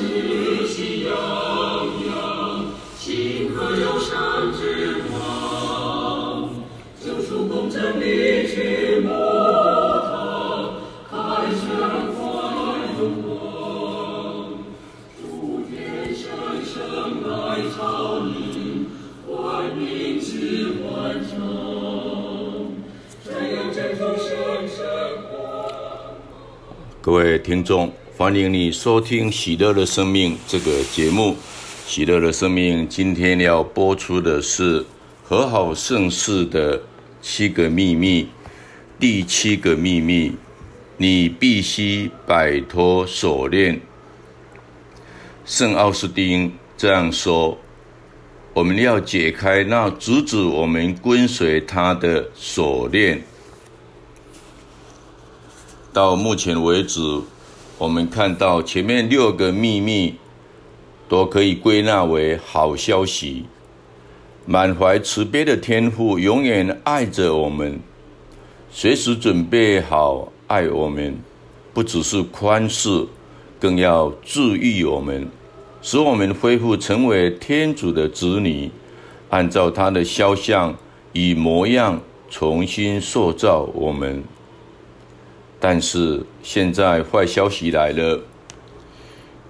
喜气洋洋，庆贺有生之光，救赎公正离去墓堂，开宣欢荣光，诸天声声来朝迎，万民齐欢唱，瞻仰真主圣神光。各位听众。欢迎你收听《喜乐的生命》这个节目。《喜乐的生命》今天要播出的是和好圣事的七个秘密。第七个秘密，你必须摆脱锁链。圣奥斯丁这样说：我们要解开那阻止我们跟随他的锁链。到目前为止。我们看到前面六个秘密，都可以归纳为好消息。满怀慈悲的天父永远爱着我们，随时准备好爱我们，不只是宽恕，更要治愈我们，使我们恢复成为天主的子女，按照他的肖像与模样重新塑造我们。但是现在坏消息来了，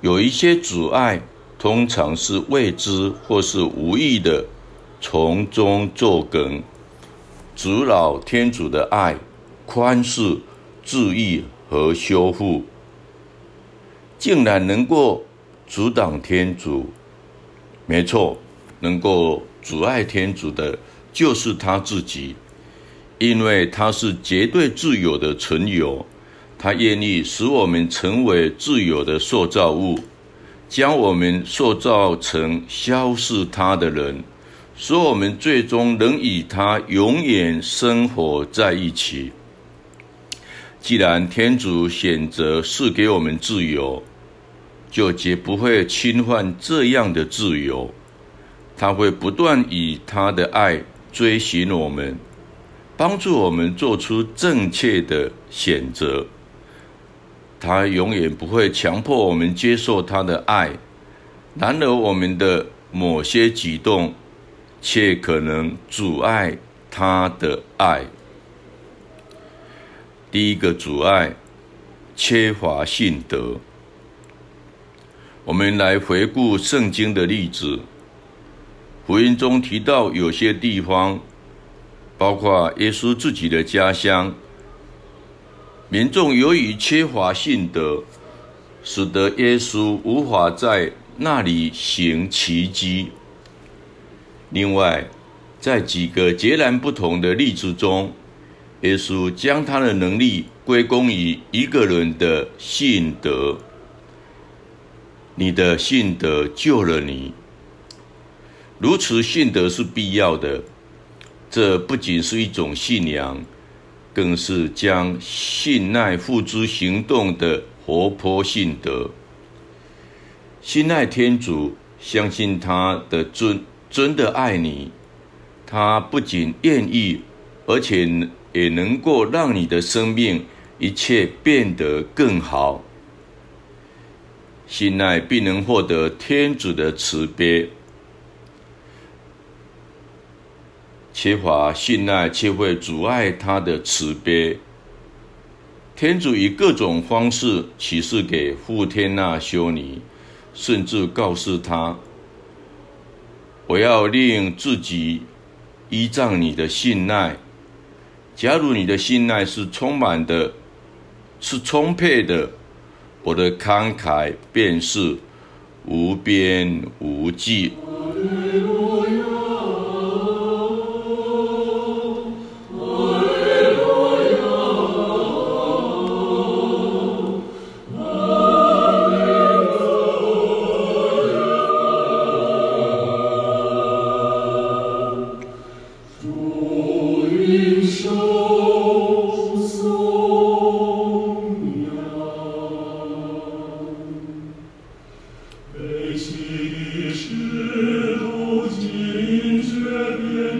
有一些阻碍，通常是未知或是无意的，从中作梗，阻挠天主的爱、宽恕、治愈和修复，竟然能够阻挡天主。没错，能够阻碍天主的，就是他自己。因为他是绝对自由的存有，他愿意使我们成为自由的塑造物，将我们塑造成肖似他的人，使我们最终能与他永远生活在一起。既然天主选择赐给我们自由，就绝不会侵犯这样的自由，他会不断以他的爱追寻我们。帮助我们做出正确的选择。他永远不会强迫我们接受他的爱，然而我们的某些举动却可能阻碍他的爱。第一个阻碍，缺乏信德。我们来回顾圣经的例子，福音中提到有些地方。包括耶稣自己的家乡，民众由于缺乏信德，使得耶稣无法在那里行奇迹。另外，在几个截然不同的例子中，耶稣将他的能力归功于一个人的信德。你的信德救了你，如此信德是必要的。这不仅是一种信仰，更是将信赖付诸行动的活泼信德。信赖天主，相信他的真真的爱你，他不仅愿意，而且也能够让你的生命一切变得更好。信赖必能获得天主的慈悲。缺乏信赖，却会阻碍他的慈悲。天主以各种方式启示给富天娜修女，甚至告诉她：“我要令自己依仗你的信赖。假如你的信赖是充满的，是充沛的，我的慷慨便是无边无际。”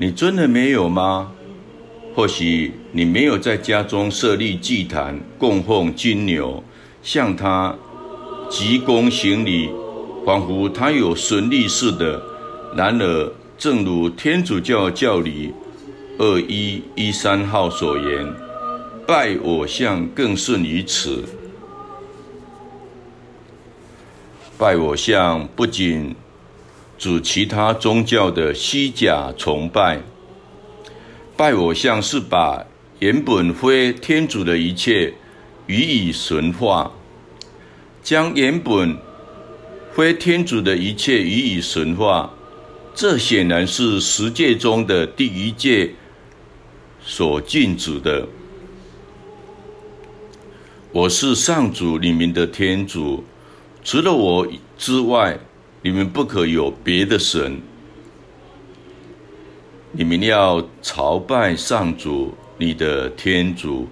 你真的没有吗？或许你没有在家中设立祭坛，供奉金牛，向他鞠躬行礼，仿佛他有神力似的。然而，正如天主教教理二一一三号所言，拜偶像更甚于此。拜偶像不仅指其他宗教的虚假崇拜，拜偶像是把原本非天主的一切予以神化，将原本非天主的一切予以神化，这显然是十诫中的第一诫所禁止的。我是上主里面的天主。除了我之外，你们不可有别的神。你们要朝拜上主，你的天主，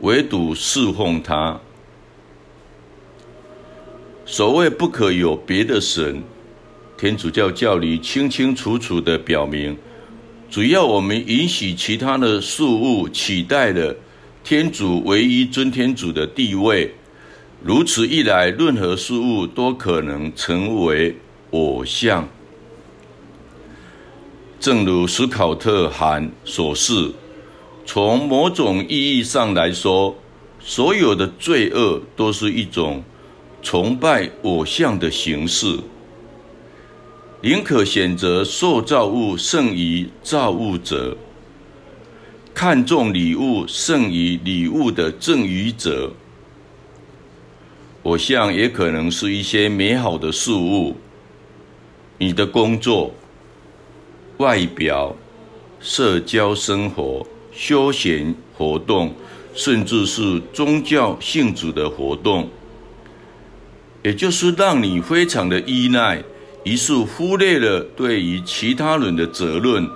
唯独侍奉他。所谓不可有别的神，天主教教理清清楚楚的表明，主要我们允许其他的事物取代了天主唯一尊天主的地位。如此一来，任何事物都可能成为偶像。正如史考特函所示，从某种意义上来说，所有的罪恶都是一种崇拜偶像的形式。宁可选择受造物胜于造物者，看重礼物胜于礼物的赠予者。偶像也可能是一些美好的事物，你的工作、外表、社交生活、休闲活动，甚至是宗教性质的活动，也就是让你非常的依赖，于是忽略了对于其他人的责任，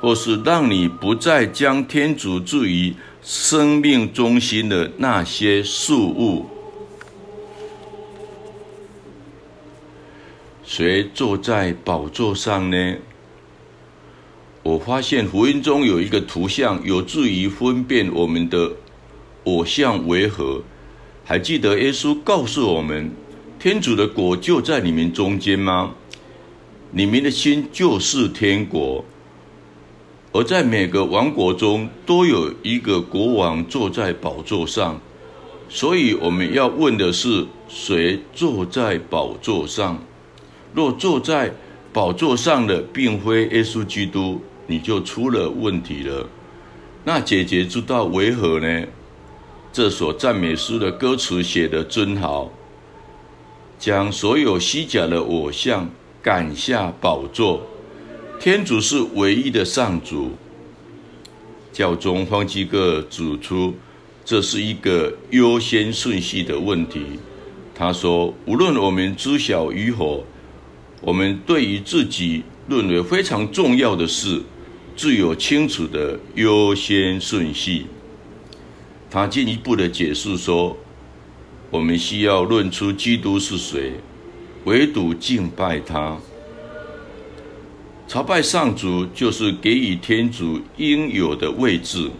或是让你不再将天主置于生命中心的那些事物。谁坐在宝座上呢？我发现福音中有一个图像，有助于分辨我们的偶像为何。还记得耶稣告诉我们，天主的国就在你们中间吗？你们的心就是天国，而在每个王国中都有一个国王坐在宝座上。所以我们要问的是，谁坐在宝座上？若坐在宝座上的并非耶稣基督，你就出了问题了。那解决之道为何呢？这首赞美诗的歌词写得真好，将所有虚假的偶像赶下宝座。天主是唯一的上主。教宗方济各指出，这是一个优先顺序的问题。他说：“无论我们知晓与否。”我们对于自己认为非常重要的事，自有清楚的优先顺序。他进一步的解释说，我们需要论出基督是谁，唯独敬拜他。朝拜上主就是给予天主应有的位置。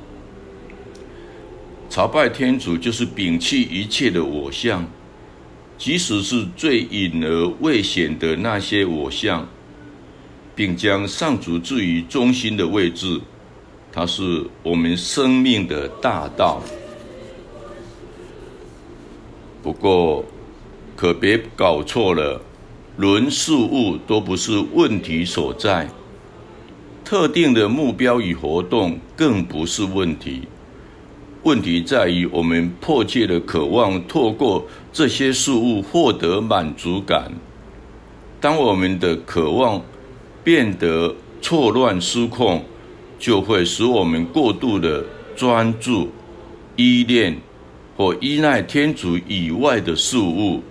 朝拜天主就是摒弃一切的偶像。即使是最隐而未显的那些我像，并将上主置于中心的位置，它是我们生命的大道。不过，可别搞错了，人事物都不是问题所在，特定的目标与活动更不是问题。问题在于，我们迫切的渴望透过这些事物获得满足感。当我们的渴望变得错乱失控，就会使我们过度的专注、依恋或依赖天主以外的事物，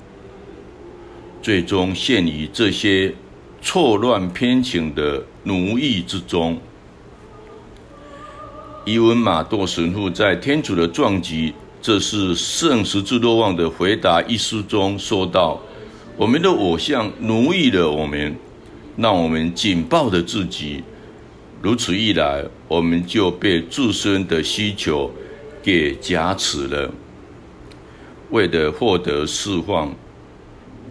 最终陷于这些错乱偏情的奴役之中。伊文马多神父在《天主的撞击》这是圣十字若望的回答一书中说道：“我们的偶像奴役了我们，让我们紧抱着自己。如此一来，我们就被自身的需求给挟持了。为了获得释放，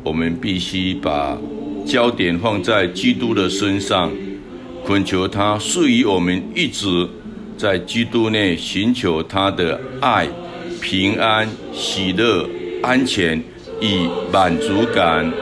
我们必须把焦点放在基督的身上，恳求他赐予我们一直在基督内寻求他的爱、平安、喜乐、安全与满足感。